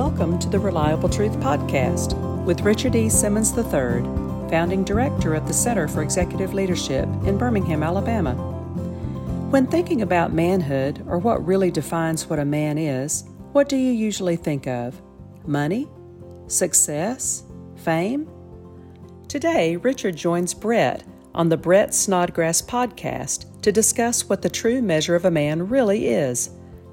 Welcome to the Reliable Truth Podcast with Richard E. Simmons III, founding director of the Center for Executive Leadership in Birmingham, Alabama. When thinking about manhood or what really defines what a man is, what do you usually think of? Money? Success? Fame? Today, Richard joins Brett on the Brett Snodgrass podcast to discuss what the true measure of a man really is.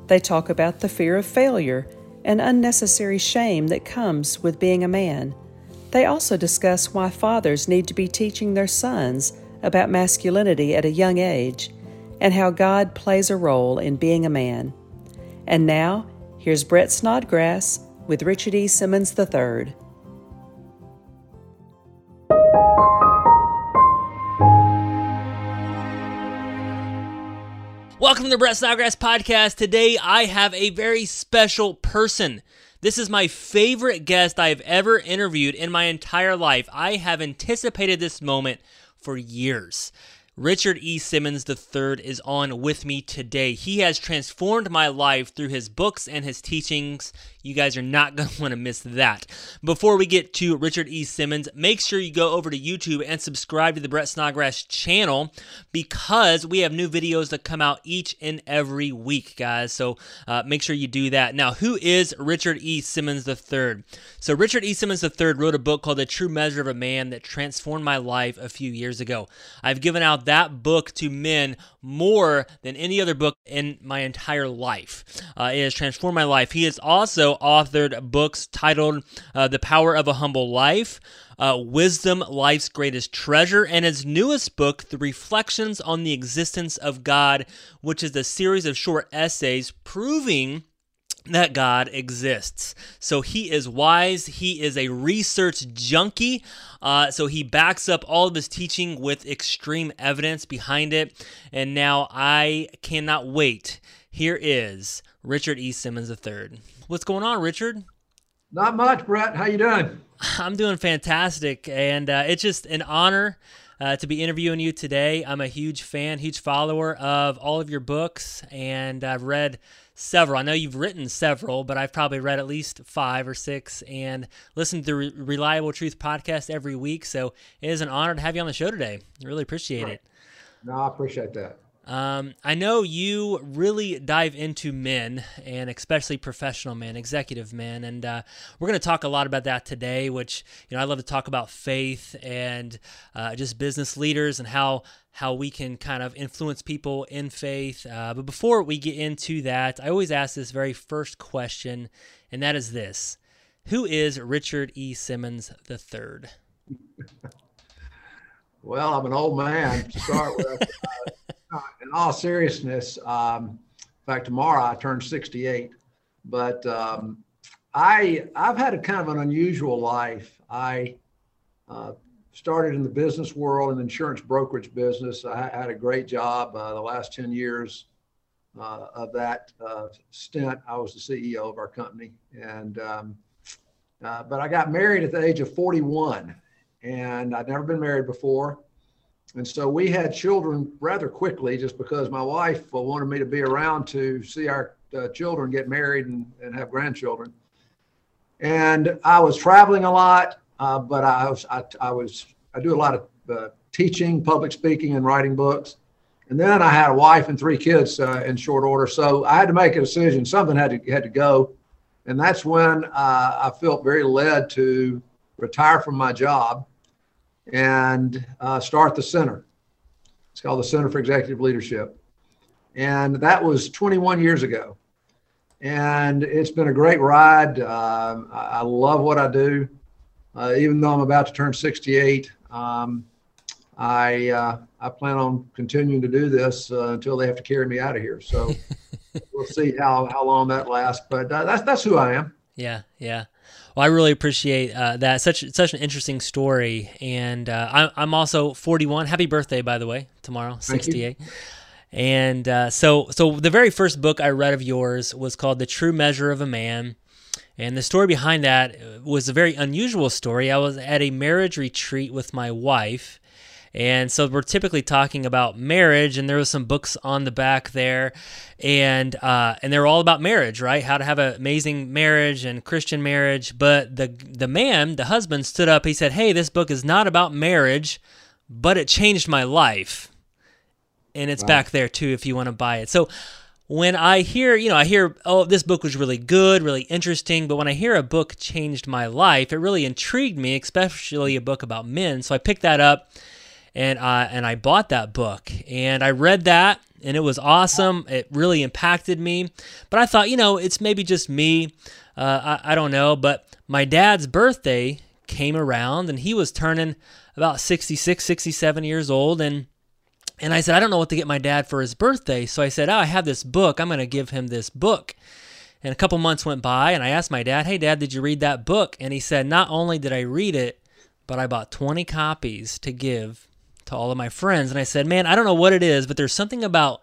They talk about the fear of failure and unnecessary shame that comes with being a man. They also discuss why fathers need to be teaching their sons about masculinity at a young age and how God plays a role in being a man. And now, here's Brett Snodgrass with Richard E. Simmons III. Welcome to the Brett Snodgrass Podcast. Today I have a very special person. This is my favorite guest I've ever interviewed in my entire life. I have anticipated this moment for years. Richard E. Simmons III is on with me today. He has transformed my life through his books and his teachings. You guys are not going to want to miss that. Before we get to Richard E. Simmons, make sure you go over to YouTube and subscribe to the Brett Snodgrass channel because we have new videos that come out each and every week, guys. So uh, make sure you do that. Now, who is Richard E. Simmons III? So, Richard E. Simmons III wrote a book called The True Measure of a Man that transformed my life a few years ago. I've given out that book to men more than any other book in my entire life. Uh, it has transformed my life. He is also authored books titled uh, The Power of a Humble Life, uh, Wisdom, Life's Greatest Treasure, and his newest book, The Reflections on the Existence of God, which is a series of short essays proving that God exists. So he is wise. He is a research junkie. Uh, so he backs up all of his teaching with extreme evidence behind it. And now I cannot wait. Here is Richard E. Simmons III. What's going on, Richard? Not much, Brett. How you doing? I'm doing fantastic, and uh, it's just an honor uh, to be interviewing you today. I'm a huge fan, huge follower of all of your books, and I've read several. I know you've written several, but I've probably read at least five or six and listened to the Reliable Truth podcast every week. So it is an honor to have you on the show today. I really appreciate right. it. No, I appreciate that. Um, I know you really dive into men and especially professional men, executive men, and uh, we're going to talk a lot about that today. Which you know, I love to talk about faith and uh, just business leaders and how how we can kind of influence people in faith. Uh, but before we get into that, I always ask this very first question, and that is this: Who is Richard E. Simmons III? well, I'm an old man to start with. In all seriousness, um, in fact, tomorrow I turn 68, but um, I I've had a kind of an unusual life. I uh, started in the business world in the insurance brokerage business. I had a great job uh, the last 10 years uh, of that uh, stint. I was the CEO of our company, and um, uh, but I got married at the age of 41, and I'd never been married before. And so we had children rather quickly just because my wife wanted me to be around to see our uh, children get married and, and have grandchildren. And I was traveling a lot, uh, but I was, I, I, was, I do a lot of uh, teaching, public speaking, and writing books. And then I had a wife and three kids uh, in short order. So I had to make a decision. Something had to, had to go. And that's when uh, I felt very led to retire from my job and uh, start the center. It's called the Center for Executive Leadership. And that was 21 years ago. And it's been a great ride. Uh, I love what I do. Uh, even though I'm about to turn 68, um, I, uh, I plan on continuing to do this uh, until they have to carry me out of here. So we'll see how, how long that lasts. But uh, that's, that's who I am. Yeah, yeah. Well, I really appreciate uh, that. Such such an interesting story, and uh, I'm I'm also 41. Happy birthday, by the way, tomorrow, 68. And uh, so so the very first book I read of yours was called The True Measure of a Man. And the story behind that was a very unusual story. I was at a marriage retreat with my wife, And so we're typically talking about marriage, and there was some books on the back there, and uh, and they're all about marriage, right? How to have an amazing marriage and Christian marriage. But the the man, the husband, stood up. He said, "Hey, this book is not about marriage, but it changed my life." And it's wow. back there too if you want to buy it. So when I hear, you know, I hear, oh, this book was really good, really interesting, but when I hear a book changed my life, it really intrigued me, especially a book about men. So I picked that up and I and I bought that book and I read that and it was awesome. It really impacted me. But I thought, you know, it's maybe just me. Uh, I, I don't know. But my dad's birthday came around and he was turning about 66, 67 years old. And and I said, I don't know what to get my dad for his birthday. So I said, Oh, I have this book. I'm going to give him this book. And a couple months went by, and I asked my dad, Hey, dad, did you read that book? And he said, Not only did I read it, but I bought 20 copies to give to all of my friends. And I said, Man, I don't know what it is, but there's something about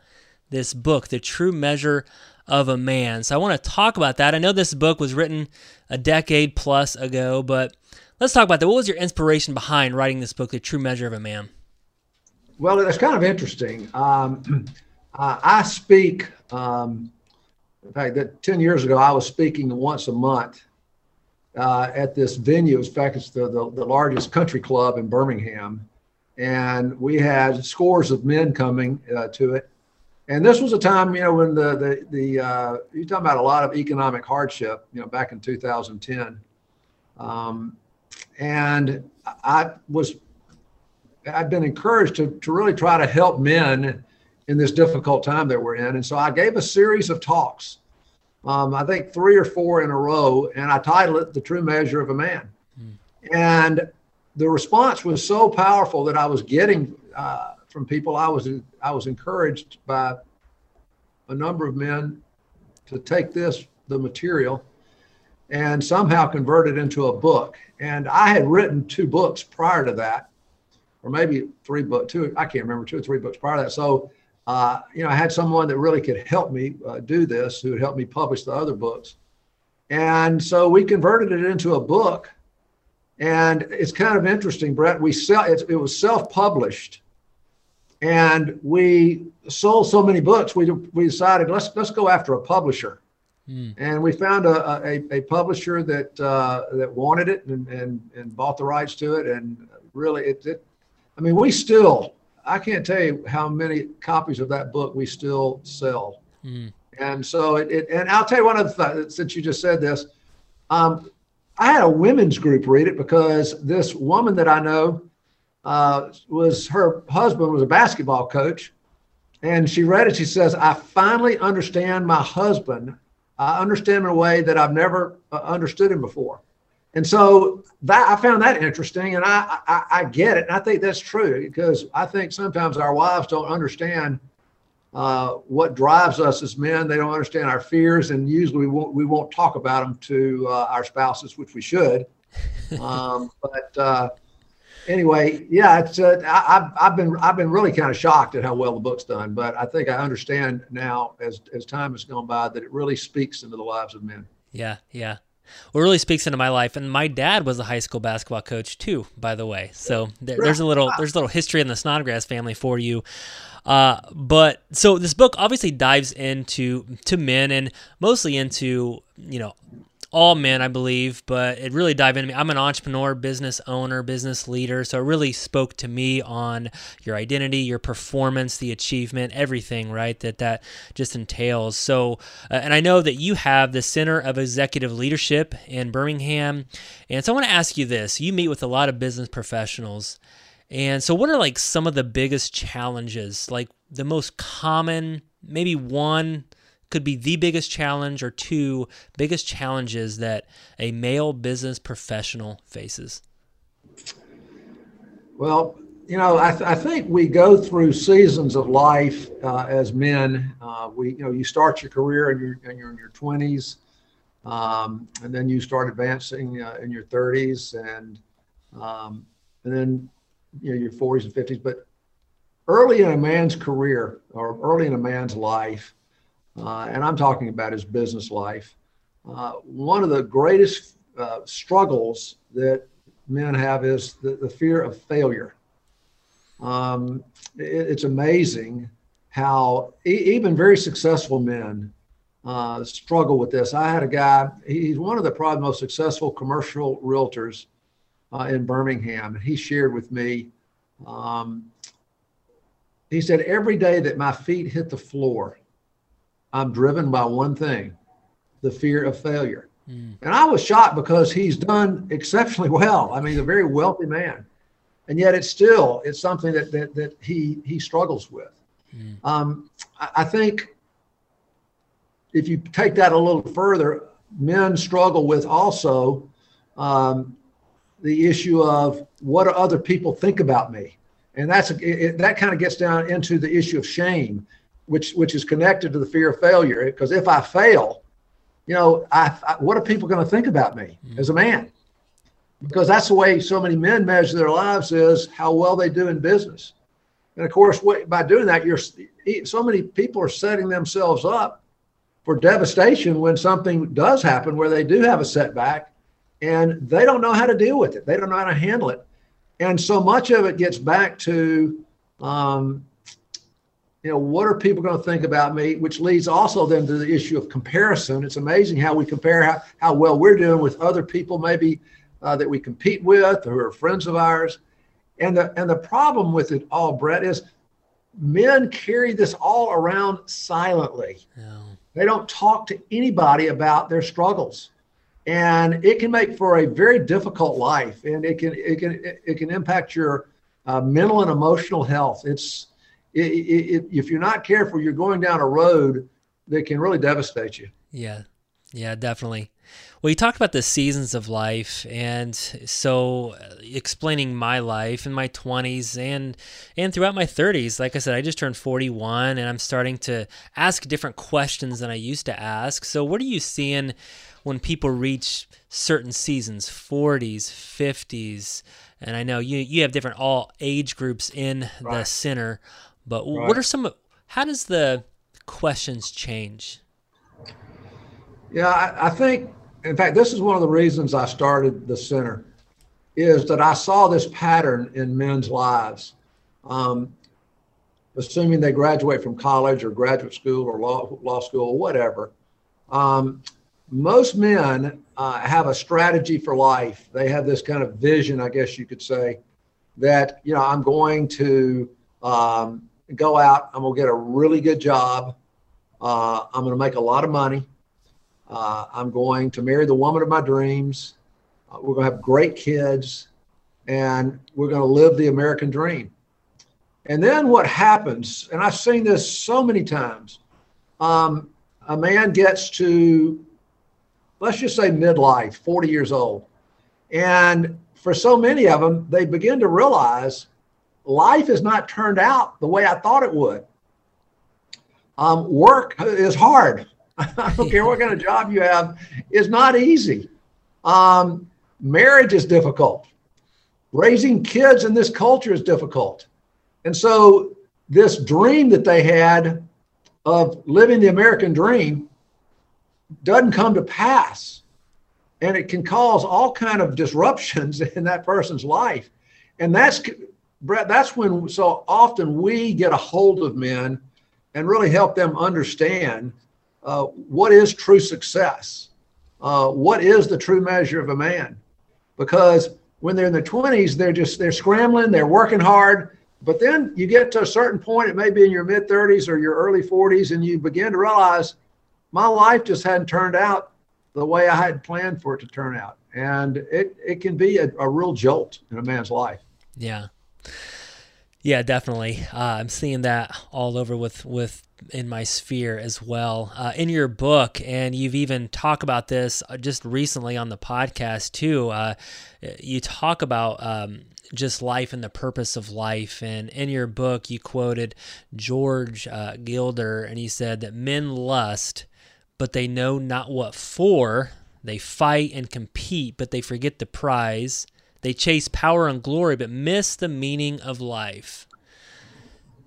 this book, The True Measure of a Man. So I want to talk about that. I know this book was written a decade plus ago, but let's talk about that. What was your inspiration behind writing this book, The True Measure of a Man? Well, it's kind of interesting. Um, I speak, um, in fact, that 10 years ago, I was speaking once a month uh, at this venue. In fact, it's the, the, the largest country club in Birmingham and we had scores of men coming uh, to it. And this was a time, you know, when the the the uh, you're talking about a lot of economic hardship, you know, back in 2010. Um, and I was I've been encouraged to to really try to help men in this difficult time that we're in. And so I gave a series of talks, um, I think three or four in a row, and I titled it "The True Measure of a Man." Mm. And the response was so powerful that I was getting uh, from people. I was I was encouraged by a number of men to take this the material and somehow convert it into a book. And I had written two books prior to that, or maybe three books, two, I can't remember, two or three books prior to that. So, uh, you know, I had someone that really could help me uh, do this, who would help me publish the other books. And so we converted it into a book and it's kind of interesting, Brett. We sell it, it was self-published, and we sold so many books. We we decided let's let's go after a publisher, mm. and we found a, a, a publisher that uh, that wanted it and, and and bought the rights to it. And really, it, it I mean, we still I can't tell you how many copies of that book we still sell. Mm. And so it, it, and I'll tell you one other thing since you just said this. Um, I had a women's group read it because this woman that I know uh, was her husband was a basketball coach, and she read it. She says, "I finally understand my husband. I understand in a way that I've never uh, understood him before." And so that I found that interesting, and I, I I get it, and I think that's true because I think sometimes our wives don't understand uh, what drives us as men. They don't understand our fears, and usually we won't we won't talk about them to uh, our spouses, which we should. Um, but uh, anyway, yeah, it's uh, I, have I've been I've been really kind of shocked at how well the book's done, but I think I understand now as as time has gone by that it really speaks into the lives of men. Yeah, yeah. Well, it really speaks into my life, and my dad was a high school basketball coach too, by the way. So there, there's a little there's a little history in the Snodgrass family for you. Uh, but so this book obviously dives into to men and mostly into you know all men, I believe, but it really dived into me. I'm an entrepreneur, business owner, business leader, so it really spoke to me on your identity, your performance, the achievement, everything, right? That that just entails. So, uh, and I know that you have the Center of Executive Leadership in Birmingham, and so I want to ask you this: you meet with a lot of business professionals. And so, what are like some of the biggest challenges, like the most common, maybe one could be the biggest challenge or two biggest challenges that a male business professional faces? Well, you know, I, th- I think we go through seasons of life uh, as men. Uh, we, you know, you start your career and you're, and you're in your 20s, um, and then you start advancing uh, in your 30s, and um, and then you know your 40s and 50s. But early in a man's career or early in a man's life, uh, and I'm talking about his business life. Uh, one of the greatest uh, struggles that men have is the, the fear of failure. um, it, it's amazing how e- even very successful men uh, struggle with this. I had a guy, he's one of the probably most successful commercial realtors uh, in Birmingham. And he shared with me, um, he said, every day that my feet hit the floor, I'm driven by one thing the fear of failure. Mm. And I was shocked because he's done exceptionally well. I mean, he's a very wealthy man. And yet it's still, it's something that, that, that he, he struggles with. Mm. Um, I, I think if you take that a little further, men struggle with also um, the issue of what do other people think about me, and that's it, that kind of gets down into the issue of shame, which which is connected to the fear of failure. Because if I fail, you know, I, I what are people going to think about me mm-hmm. as a man? Because that's the way so many men measure their lives is how well they do in business. And of course, what, by doing that, you're so many people are setting themselves up for devastation when something does happen where they do have a setback and they don't know how to deal with it. They don't know how to handle it. And so much of it gets back to, um, you know, what are people going to think about me? Which leads also then to the issue of comparison. It's amazing how we compare how, how well we're doing with other people, maybe uh, that we compete with or are friends of ours. And the, and the problem with it all, Brett, is men carry this all around silently. Yeah. They don't talk to anybody about their struggles. And it can make for a very difficult life and it can it can it can impact your uh, mental and emotional health. It's it, it, if you're not careful, you're going down a road that can really devastate you. Yeah. Yeah, definitely. Well, you talked about the seasons of life, and so uh, explaining my life in my 20s and and throughout my 30s. Like I said, I just turned 41, and I'm starting to ask different questions than I used to ask. So, what are you seeing when people reach certain seasons, 40s, 50s? And I know you you have different all age groups in right. the center, but right. what are some? How does the questions change? Yeah, I, I think in fact, this is one of the reasons I started the center, is that I saw this pattern in men's lives. Um, assuming they graduate from college or graduate school or law, law school or whatever, um, most men uh, have a strategy for life. They have this kind of vision, I guess you could say, that you know I'm going to um, go out. I'm to get a really good job. Uh, I'm going to make a lot of money. Uh, I'm going to marry the woman of my dreams. Uh, we're going to have great kids, and we're going to live the American dream. And then what happens, and I've seen this so many times, um, a man gets to, let's just say midlife, 40 years old. And for so many of them, they begin to realize life has not turned out the way I thought it would. Um, work is hard. I don't care what kind of job you have, is not easy. Um, marriage is difficult. Raising kids in this culture is difficult. And so, this dream that they had of living the American dream doesn't come to pass. And it can cause all kind of disruptions in that person's life. And that's Brett, that's when so often we get a hold of men and really help them understand uh, what is true success? Uh, what is the true measure of a man? Because when they're in their 20s, they're just they're scrambling, they're working hard. But then you get to a certain point, it may be in your mid 30s or your early 40s, and you begin to realize my life just hadn't turned out the way I had planned for it to turn out. And it, it can be a, a real jolt in a man's life. Yeah. Yeah, definitely. Uh, I'm seeing that all over with with in my sphere as well. Uh, in your book, and you've even talked about this uh, just recently on the podcast too. Uh, you talk about um, just life and the purpose of life. And in your book, you quoted George uh, Gilder, and he said that men lust, but they know not what for. They fight and compete, but they forget the prize. They chase power and glory, but miss the meaning of life.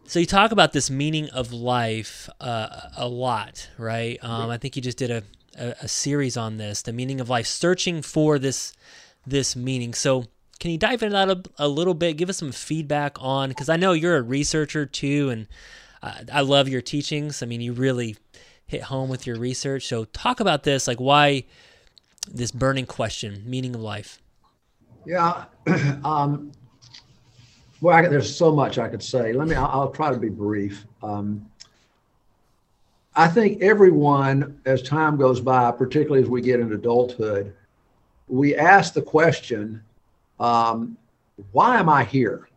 So you talk about this meaning of life uh, a lot, right? Um, I think you just did a, a, a, series on this, the meaning of life, searching for this this meaning. So can you dive into that a, a little bit? Give us some feedback on because I know you're a researcher too, and I, I love your teachings. I mean, you really hit home with your research. So talk about this, like why this burning question, meaning of life. Yeah. um, well, I, there's so much I could say. Let me, I'll, I'll try to be brief. Um, I think everyone, as time goes by, particularly as we get into adulthood, we ask the question, um, why am I here?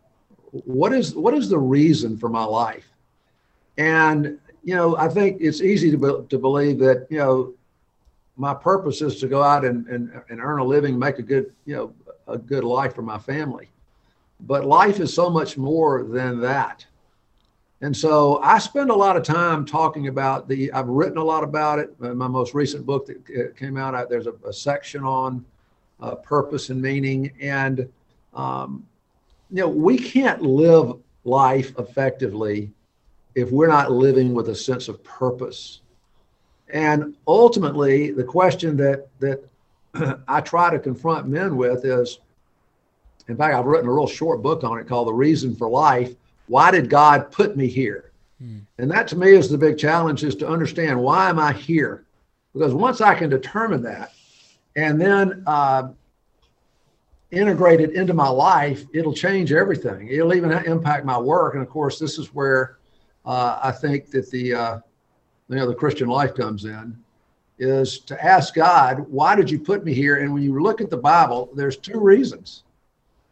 What is what is the reason for my life? And you know, I think it's easy to, be, to believe that you know my purpose is to go out and, and, and earn a living, make a good you know a good life for my family. But life is so much more than that. And so I spend a lot of time talking about the, I've written a lot about it. In my most recent book that came out, there's a, a section on uh, purpose and meaning. And, um, you know, we can't live life effectively if we're not living with a sense of purpose. And ultimately, the question that, that I try to confront men with is, in fact, I've written a real short book on it called The Reason for Life. Why did God put me here? Hmm. And that to me is the big challenge is to understand why am I here? Because once I can determine that and then uh, integrate it into my life, it'll change everything. It'll even impact my work. And of course, this is where uh, I think that the uh, you know the Christian life comes in is to ask God, why did you put me here? And when you look at the Bible, there's two reasons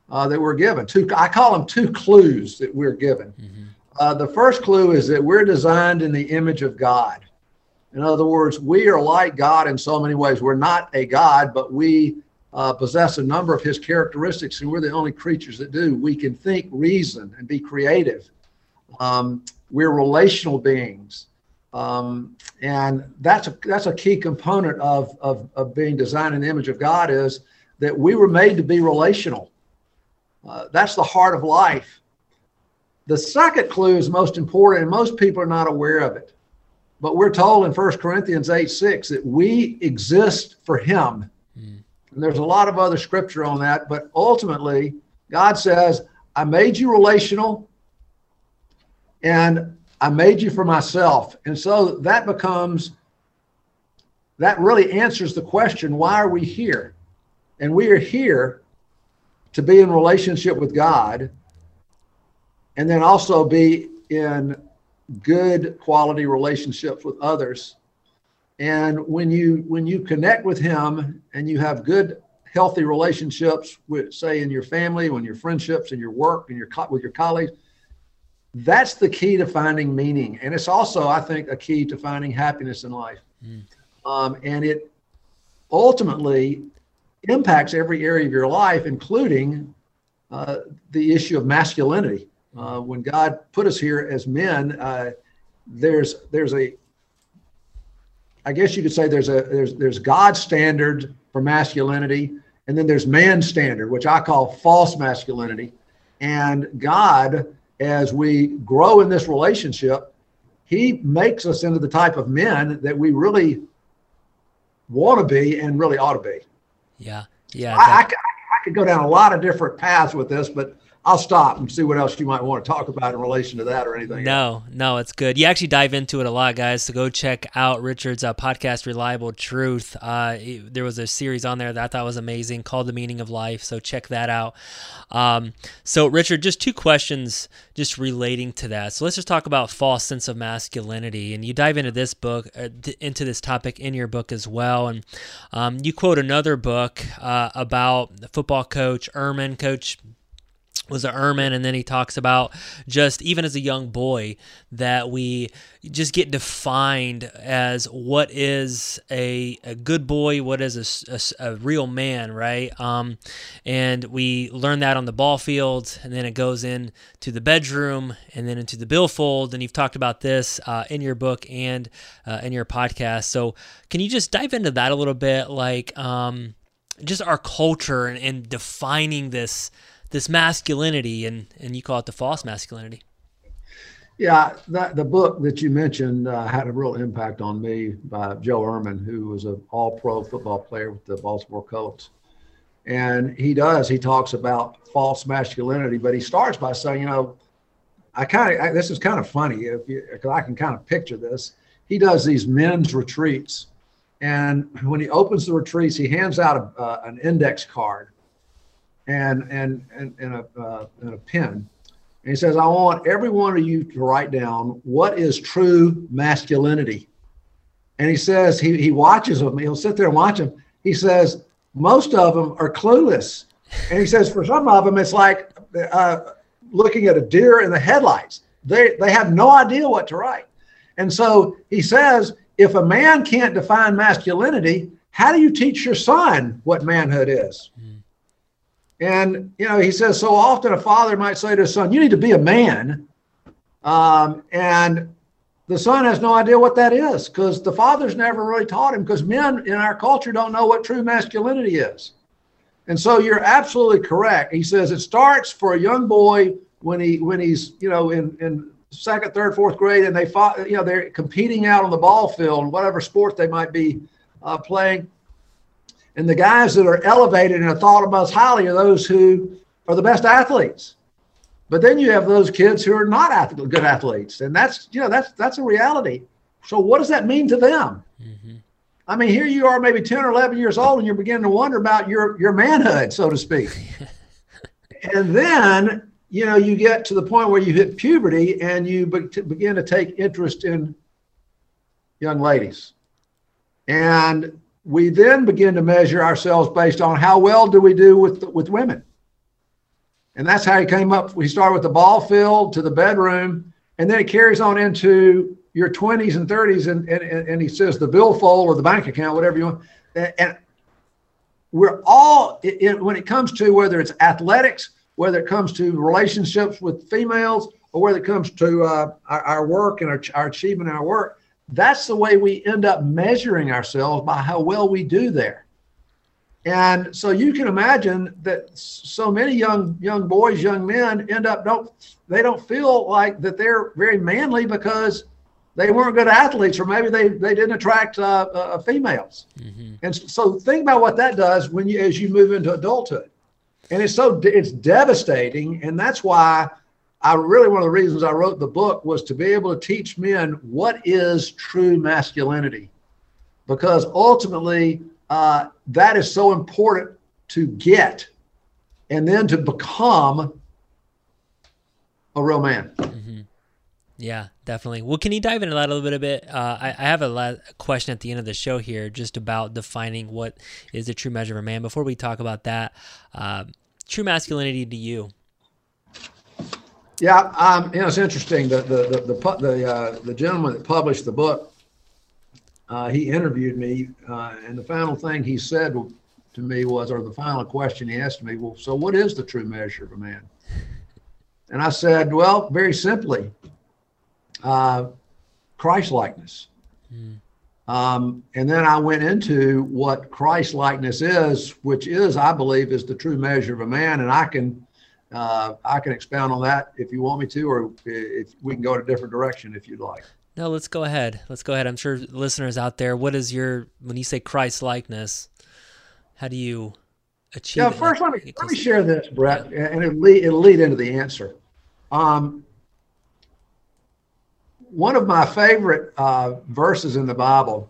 uh, that we're given. Two, I call them two clues that we're given. Mm-hmm. Uh, the first clue is that we're designed in the image of God. In other words, we are like God in so many ways. We're not a God, but we uh, possess a number of his characteristics, and we're the only creatures that do. We can think, reason, and be creative. Um, we're relational beings. Um, and that's a, that's a key component of, of, of being designed in the image of God is that we were made to be relational. Uh, that's the heart of life. The second clue is most important, and most people are not aware of it. But we're told in 1 Corinthians 8 6 that we exist for Him. Mm. And there's a lot of other scripture on that, but ultimately, God says, I made you relational and I made you for myself. And so that becomes, that really answers the question why are we here? And we are here to be in relationship with God and then also be in good quality relationships with others and when you when you connect with him and you have good healthy relationships with say in your family when your friendships and your work and your with your colleagues that's the key to finding meaning and it's also i think a key to finding happiness in life mm. um, and it ultimately impacts every area of your life, including uh, the issue of masculinity. Uh, when God put us here as men, uh, there's there's a I guess you could say there's a there's there's God's standard for masculinity, and then there's man's standard, which I call false masculinity. And God, as we grow in this relationship, He makes us into the type of men that we really want to be and really ought to be. Yeah. Yeah. I, I, I, could go down a lot of different paths with this, but I'll stop and see what else you might want to talk about in relation to that or anything. No, else. no, it's good. You actually dive into it a lot, guys. So go check out Richard's uh, podcast, Reliable Truth. Uh, there was a series on there that I thought was amazing called The Meaning of Life. So check that out. Um, so, Richard, just two questions just relating to that. So let's just talk about false sense of masculinity. And you dive into this book, uh, into this topic in your book as well. And um, you quote another book uh, about the football coach, Ehrmann, Coach was a Ehrmann, and then he talks about just even as a young boy that we just get defined as what is a, a good boy, what is a, a, a real man, right? Um, and we learn that on the ball field, and then it goes in to the bedroom, and then into the billfold. And you've talked about this uh, in your book and uh, in your podcast. So, can you just dive into that a little bit, like um, just our culture and, and defining this? This masculinity and and you call it the false masculinity yeah that, the book that you mentioned uh, had a real impact on me by joe ehrmann who was an all-pro football player with the baltimore colts And he does, he talks about false masculinity, but he starts by saying, you know, I kind of, this is kind of funny if you, cause I can kind of picture this. He does these men's retreats. And when he opens the retreats, he hands out a, uh, an index card and, and, and, and, a, uh, and a pen. And he says, I want every one of you to write down what is true masculinity. And he says, he, he watches them, he'll sit there and watch them. He says, most of them are clueless. And he says, for some of them, it's like uh, looking at a deer in the headlights. They, they have no idea what to write. And so he says, if a man can't define masculinity, how do you teach your son what manhood is? Mm. And, you know, he says, so often a father might say to his son, you need to be a man. Um, and the son has no idea what that is because the father's never really taught him because men in our culture don't know what true masculinity is. And so you're absolutely correct. He says it starts for a young boy when he when he's you know in in second, third, fourth grade, and they fought. You know they're competing out on the ball field, whatever sport they might be uh, playing. And the guys that are elevated and are thought of most highly are those who are the best athletes. But then you have those kids who are not good athletes, and that's you know that's that's a reality. So what does that mean to them? Mm-hmm. I mean, here you are, maybe ten or eleven years old, and you're beginning to wonder about your your manhood, so to speak. and then you know you get to the point where you hit puberty, and you be- begin to take interest in young ladies, and we then begin to measure ourselves based on how well do we do with with women. And that's how he came up. We started with the ball field to the bedroom, and then it carries on into your 20s and 30s. And, and, and he says the billfold or the bank account, whatever you want. And we're all, it, when it comes to whether it's athletics, whether it comes to relationships with females, or whether it comes to uh, our, our, work and our, our achievement in our work, that's the way we end up measuring ourselves by how well we do there. And so you can imagine that so many young young boys, young men end up don't they don't feel like that they're very manly because they weren't good athletes or maybe they they didn't attract uh, uh, females. Mm-hmm. And so think about what that does when you as you move into adulthood. And it's so it's devastating and that's why I really one of the reasons I wrote the book was to be able to teach men what is true masculinity. Because ultimately uh, that is so important to get and then to become a real man. Mm-hmm. Yeah, definitely. Well, can you dive into that a little bit? A bit? Uh, I, I, have a, question at the end of the show here, just about defining what is the true measure of a man. Before we talk about that, uh, true masculinity to you. Yeah, um, you know it's interesting. The the the the the, uh, the gentleman that published the book uh, he interviewed me, uh, and the final thing he said to me was, or the final question he asked me, well, so what is the true measure of a man? And I said, well, very simply, uh, Christ likeness. Mm. Um, and then I went into what Christ likeness is, which is, I believe, is the true measure of a man. And I can, uh, I can expound on that if you want me to, or if we can go in a different direction if you'd like. No, let's go ahead. Let's go ahead. I'm sure listeners out there, what is your when you say Christ likeness? How do you achieve? Yeah, first let me let me share this, Brett, yeah. and it'll lead, it'll lead into the answer. Um, one of my favorite uh, verses in the Bible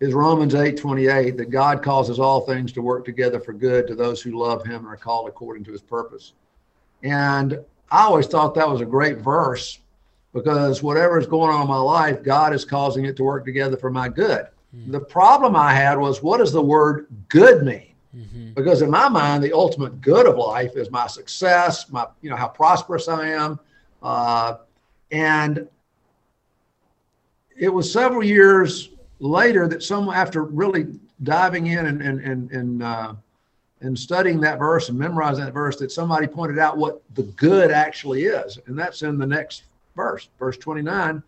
is Romans 8 28, that God causes all things to work together for good to those who love him and are called according to his purpose. And I always thought that was a great verse because whatever is going on in my life, God is causing it to work together for my good. Mm-hmm. The problem I had was what does the word good mean? Mm-hmm. Because in my mind, the ultimate good of life is my success, my you know how prosperous I am, uh, and it was several years later that some after really diving in and and and and, uh, and studying that verse and memorizing that verse that somebody pointed out what the good actually is, and that's in the next verse, verse 29,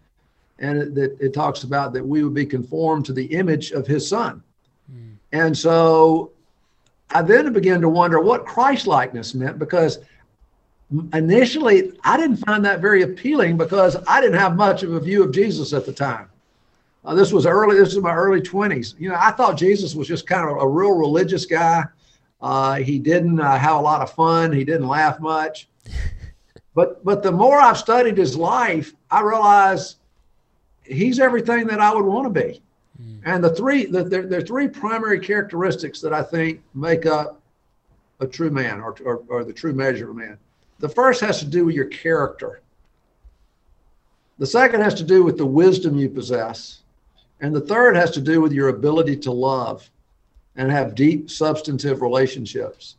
and it, it, it talks about that we would be conformed to the image of his son. Mm. And so I then began to wonder what Christ likeness meant because initially I didn't find that very appealing because I didn't have much of a view of Jesus at the time. Uh, this was early, this was my early 20s. You know, I thought Jesus was just kind of a real religious guy. Uh, he didn't uh, have a lot of fun. He didn't laugh much. But but the more I've studied his life, I realize he's everything that I would want to be. Mm. And the three the, there, there are three primary characteristics that I think make up a true man or, or, or the true measure of a man. The first has to do with your character. The second has to do with the wisdom you possess. And the third has to do with your ability to love and have deep, substantive relationships.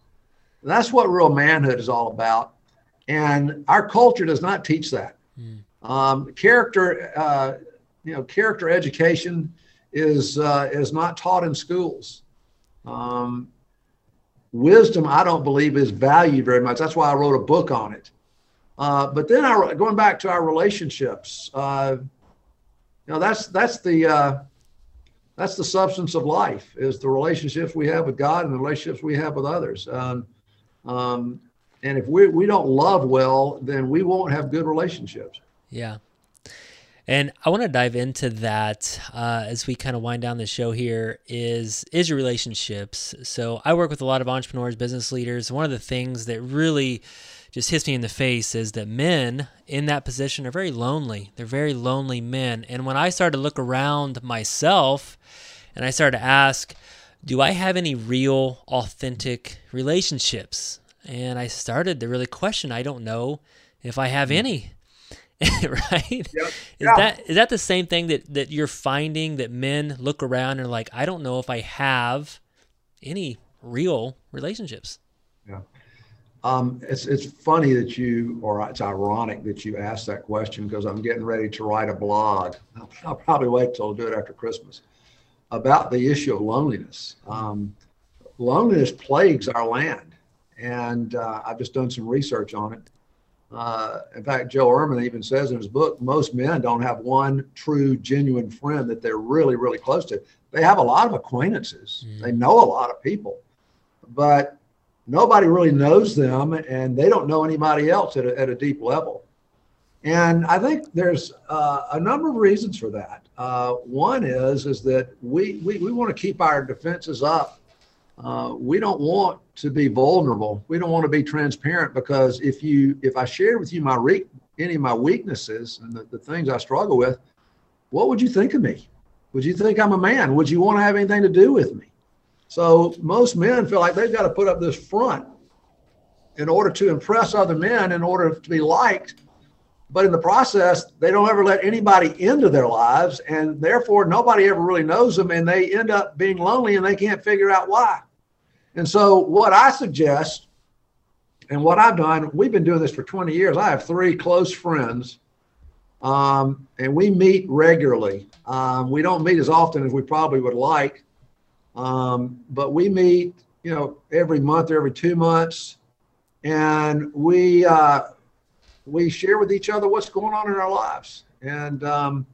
That's what real manhood is all about. And our culture does not teach that. Mm. Um, character, uh, you know, character education is uh, is not taught in schools. Um, wisdom, I don't believe, is valued very much. That's why I wrote a book on it. Uh, but then, our, going back to our relationships, uh, you know, that's that's the uh, that's the substance of life is the relationships we have with God and the relationships we have with others. Um, um, and if we we don't love well, then we won't have good relationships. Yeah. And I want to dive into that uh, as we kind of wind down the show here is is your relationships. So I work with a lot of entrepreneurs, business leaders. One of the things that really just hits me in the face is that men in that position are very lonely. They're very lonely men. And when I started to look around myself and I started to ask, do I have any real, authentic relationships? And I started to really question, I don't know if I have any. right? Yep. Is yeah. that is that the same thing that that you're finding that men look around and are like, I don't know if I have any real relationships. Yeah. Um, it's it's funny that you, or it's ironic that you asked that question because I'm getting ready to write a blog. I'll, I'll, probably wait till I'll do it after Christmas about the issue of loneliness. Um, loneliness plagues our land, and uh, I've just done some research on it. Uh, in fact, Joe Ehrmann even says in his book, most men don't have one true, genuine friend that they're really, really close to. They have a lot of acquaintances. Mm. They know a lot of people, but nobody really knows them, and they don't know anybody else at a, at a deep level. And I think there's uh, a number of reasons for that. Uh, one is is that we we, we want to keep our defenses up uh, we don't want to be vulnerable. We don't want to be transparent because if you if I shared with you my re- any of my weaknesses and the, the things I struggle with, what would you think of me? Would you think I'm a man? Would you want to have anything to do with me? So most men feel like they've got to put up this front in order to impress other men, in order to be liked. But in the process, they don't ever let anybody into their lives, and therefore nobody ever really knows them, and they end up being lonely and they can't figure out why. And so, what I suggest and what I've done, we've been doing this for 20 years. I have three close friends, um, and we meet regularly. Um, we don't meet as often as we probably would like, um, but we meet, you know, every month or every two months, and we uh, we share with each other what's going on in our lives. And um,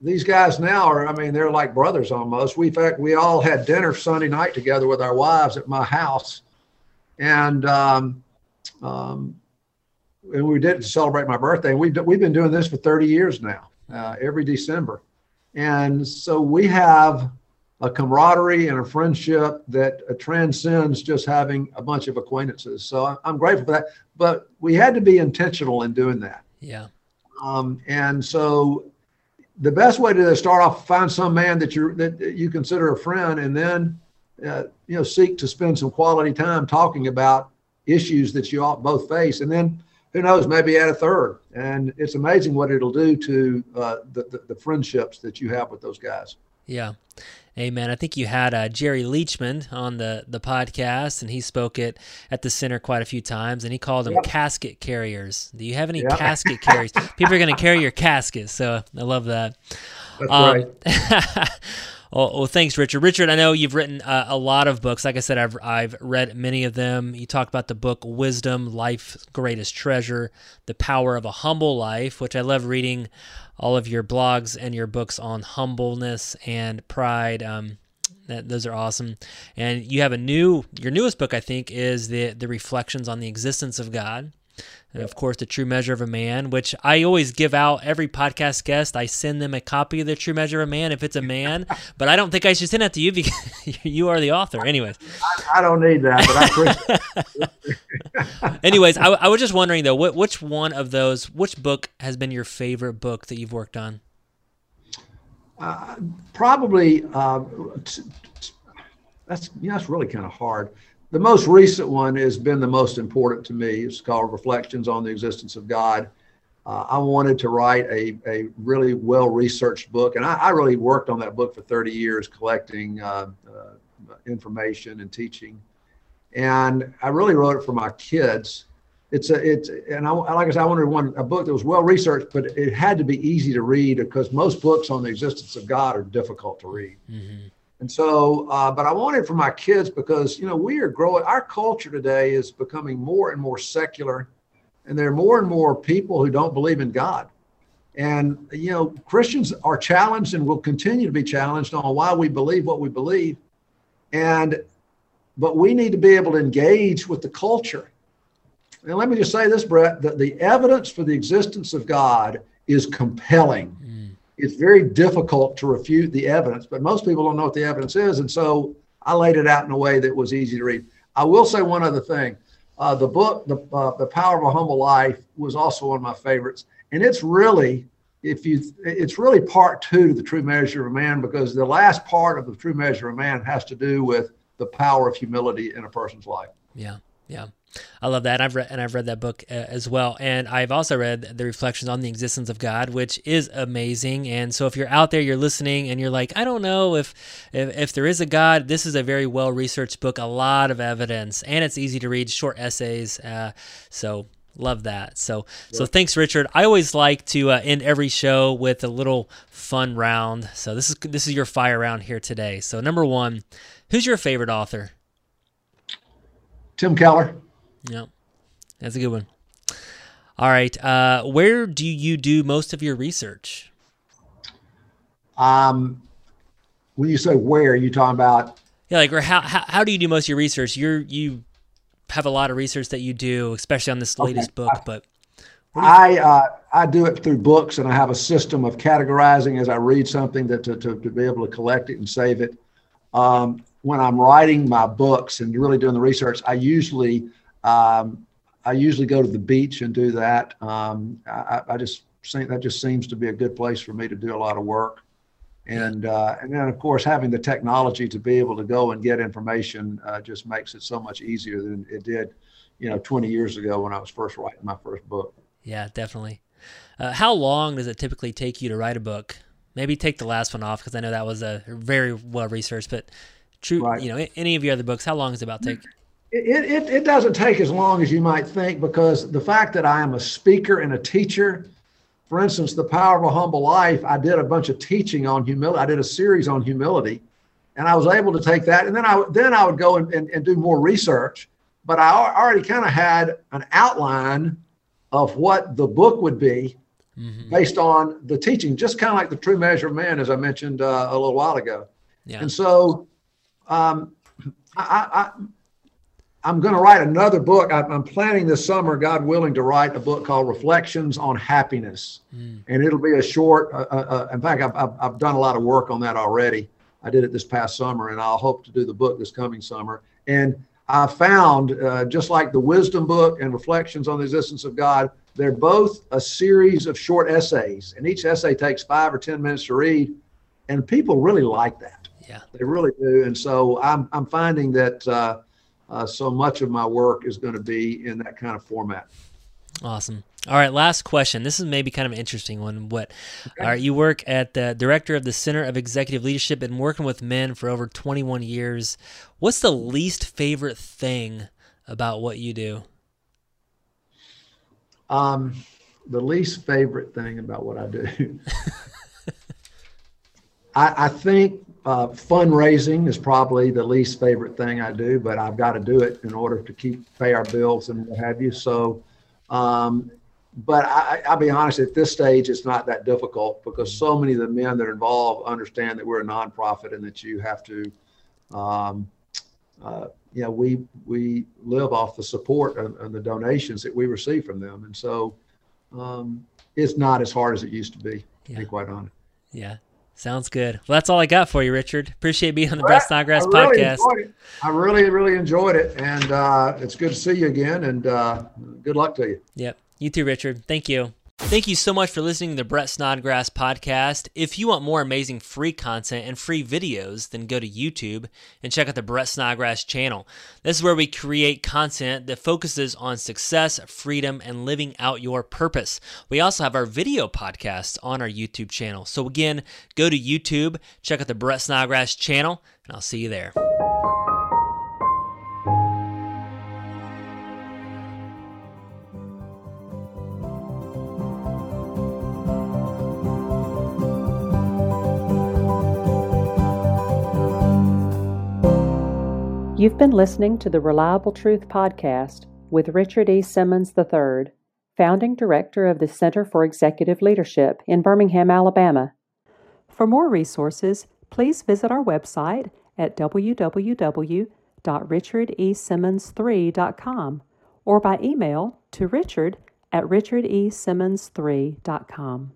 these guys now are, I mean, they're like brothers almost. We, in fact, we all had dinner Sunday night together with our wives at my house. And, um, um, and we did celebrate my birthday. We've, we've been doing this for 30 years now, uh, every December. And so we have a camaraderie and a friendship that uh, transcends just having a bunch of acquaintances. So I'm grateful for that. But we had to be intentional in doing that. Yeah. Um, and so the best way to start off find some man that you that you consider a friend and then uh, you know seek to spend some quality time talking about issues that you all both face and then who knows maybe add a third and it's amazing what it'll do to uh, the, the, the friendships that you have with those guys yeah Amen. I think you had uh, Jerry Leachman on the, the podcast, and he spoke it at the center quite a few times, and he called them yep. casket carriers. Do you have any yep. casket carriers? People are going to carry your casket, so I love that. That's um, right. well, thanks, Richard. Richard, I know you've written uh, a lot of books. Like I said, I've I've read many of them. You talk about the book "Wisdom: Life's Greatest Treasure," "The Power of a Humble Life," which I love reading all of your blogs and your books on humbleness and pride. Um, that, those are awesome. And you have a new, your newest book, I think, is the the reflections on the existence of God. And of course, The True Measure of a Man, which I always give out every podcast guest. I send them a copy of The True Measure of a Man if it's a man, but I don't think I should send that to you because you are the author. Anyways, I, I don't need that, but I Anyways, I, I was just wondering though, what, which one of those, which book has been your favorite book that you've worked on? Uh, probably uh, t- t- that's you know, that's really kind of hard. The most recent one has been the most important to me. It's called Reflections on the Existence of God. Uh, I wanted to write a, a really well researched book, and I, I, really worked on that book for 30 years, collecting uh, uh, information and teaching. And I really wrote it for my kids. It's a it's and I, like I said, I wanted one a book that was well researched, but it had to be easy to read because most books on the existence of God are difficult to read. Mm-hmm. And so, uh, but I wanted for my kids because, you know, we are growing, our culture today is becoming more and more secular, and there are more and more people who don't believe in God. And, you know, Christians are challenged and will continue to be challenged on why we believe what we believe. And, but we need to be able to engage with the culture. And let me just say this, Brett, that the evidence for the existence of God is compelling it's very difficult to refute the evidence, but most people don't know what the evidence is. And so I laid it out in a way that was easy to read. I will say one other thing. Uh, the book, the, uh, the Power of a Humble Life, was also one of my favorites. And it's really, if you, it's really part two to the true measure of a man because the last part of the true measure of a man has to do with the power of humility in a person's life. Yeah. Yeah. I love that. I've read and I've read that book uh, as well, and I've also read the Reflections on the Existence of God, which is amazing. And so, if you're out there, you're listening, and you're like, I don't know if if, if there is a God, this is a very well researched book, a lot of evidence, and it's easy to read, short essays. Uh, so love that. So so thanks, Richard. I always like to uh, end every show with a little fun round. So this is this is your fire round here today. So number one, who's your favorite author? Tim Keller. Yeah, that's a good one. All right. Uh, where do you do most of your research? Um, when you say where, are you talking about? Yeah, like or how, how how do you do most of your research? You're you have a lot of research that you do, especially on this latest okay. book. But I uh, I do it through books, and I have a system of categorizing as I read something that to, to, to be able to collect it and save it. Um, when I'm writing my books and really doing the research, I usually um, I usually go to the beach and do that. Um, I, I, just think that just seems to be a good place for me to do a lot of work. And uh, and then of course having the technology to be able to go and get information uh, just makes it so much easier than it did, you know, 20 years ago when I was first writing my first book. Yeah, definitely. Uh, how long does it typically take you to write a book? Maybe take the last one off because I know that was a very well researched, but True. Right. You know, any of your other books, how long does it about take? It, it, it doesn't take as long as you might think because the fact that I am a speaker and a teacher, for instance, The Power of a Humble Life, I did a bunch of teaching on humility. I did a series on humility and I was able to take that. And then I, then I would go and, and, and do more research. But I already kind of had an outline of what the book would be mm-hmm. based on the teaching, just kind of like the true measure of man, as I mentioned uh, a little while ago. Yeah. And so um, I, I, am going to write another book. I, am planning this summer, God willing, to write a book called Reflections on Happiness. Mm. And it'll be a short, uh, uh, uh in fact, I've, I've, I've, done a lot of work on that already. I did it this past summer, and I'll hope to do the book this coming summer. And I found, uh, just like the wisdom book and Reflections on the Existence of God, they're both a series of short essays. And each essay takes five or 10 minutes to read. And people really like that. Yeah, they really do. And so I'm I'm finding that uh, so much of my work is going to be in that kind of format. Awesome. All right, last question. This is maybe kind of an interesting one. What? Okay. All right, you work at the director of the Center of Executive Leadership and working with men for over 21 years. What's the least favorite thing about what you do? Um, the least favorite thing about what I do. I, I, think uh, fundraising is probably the least favorite thing I do, but I've got to do it in order to keep pay our bills and what have you. So, um, but I, will be honest, at this stage, it's not that difficult because so many of the men that are involved understand that we're a nonprofit and that you have to, um, uh, you know, we we live off the support and, and, the donations that we receive from them, and so um, it's not as hard as it used to be. Yeah. To be quite honest. Yeah. Sounds good. Well, that's all I got for you, Richard. Appreciate being on the Brett Snodgrass I really podcast. I really, really enjoyed it, and uh, it's good to see you again. And uh, good luck to you. Yep. You too, Richard. Thank you. Thank you so much for listening to the Brett Snodgrass podcast. If you want more amazing free content and free videos, then go to YouTube and check out the Brett Snodgrass channel. This is where we create content that focuses on success, freedom, and living out your purpose. We also have our video podcasts on our YouTube channel. So, again, go to YouTube, check out the Brett Snodgrass channel, and I'll see you there. You've been listening to the Reliable Truth Podcast with Richard E. Simmons III, founding director of the Center for Executive Leadership in Birmingham, Alabama. For more resources, please visit our website at www.richardesimmons3.com or by email to richard at richardesimmons3.com.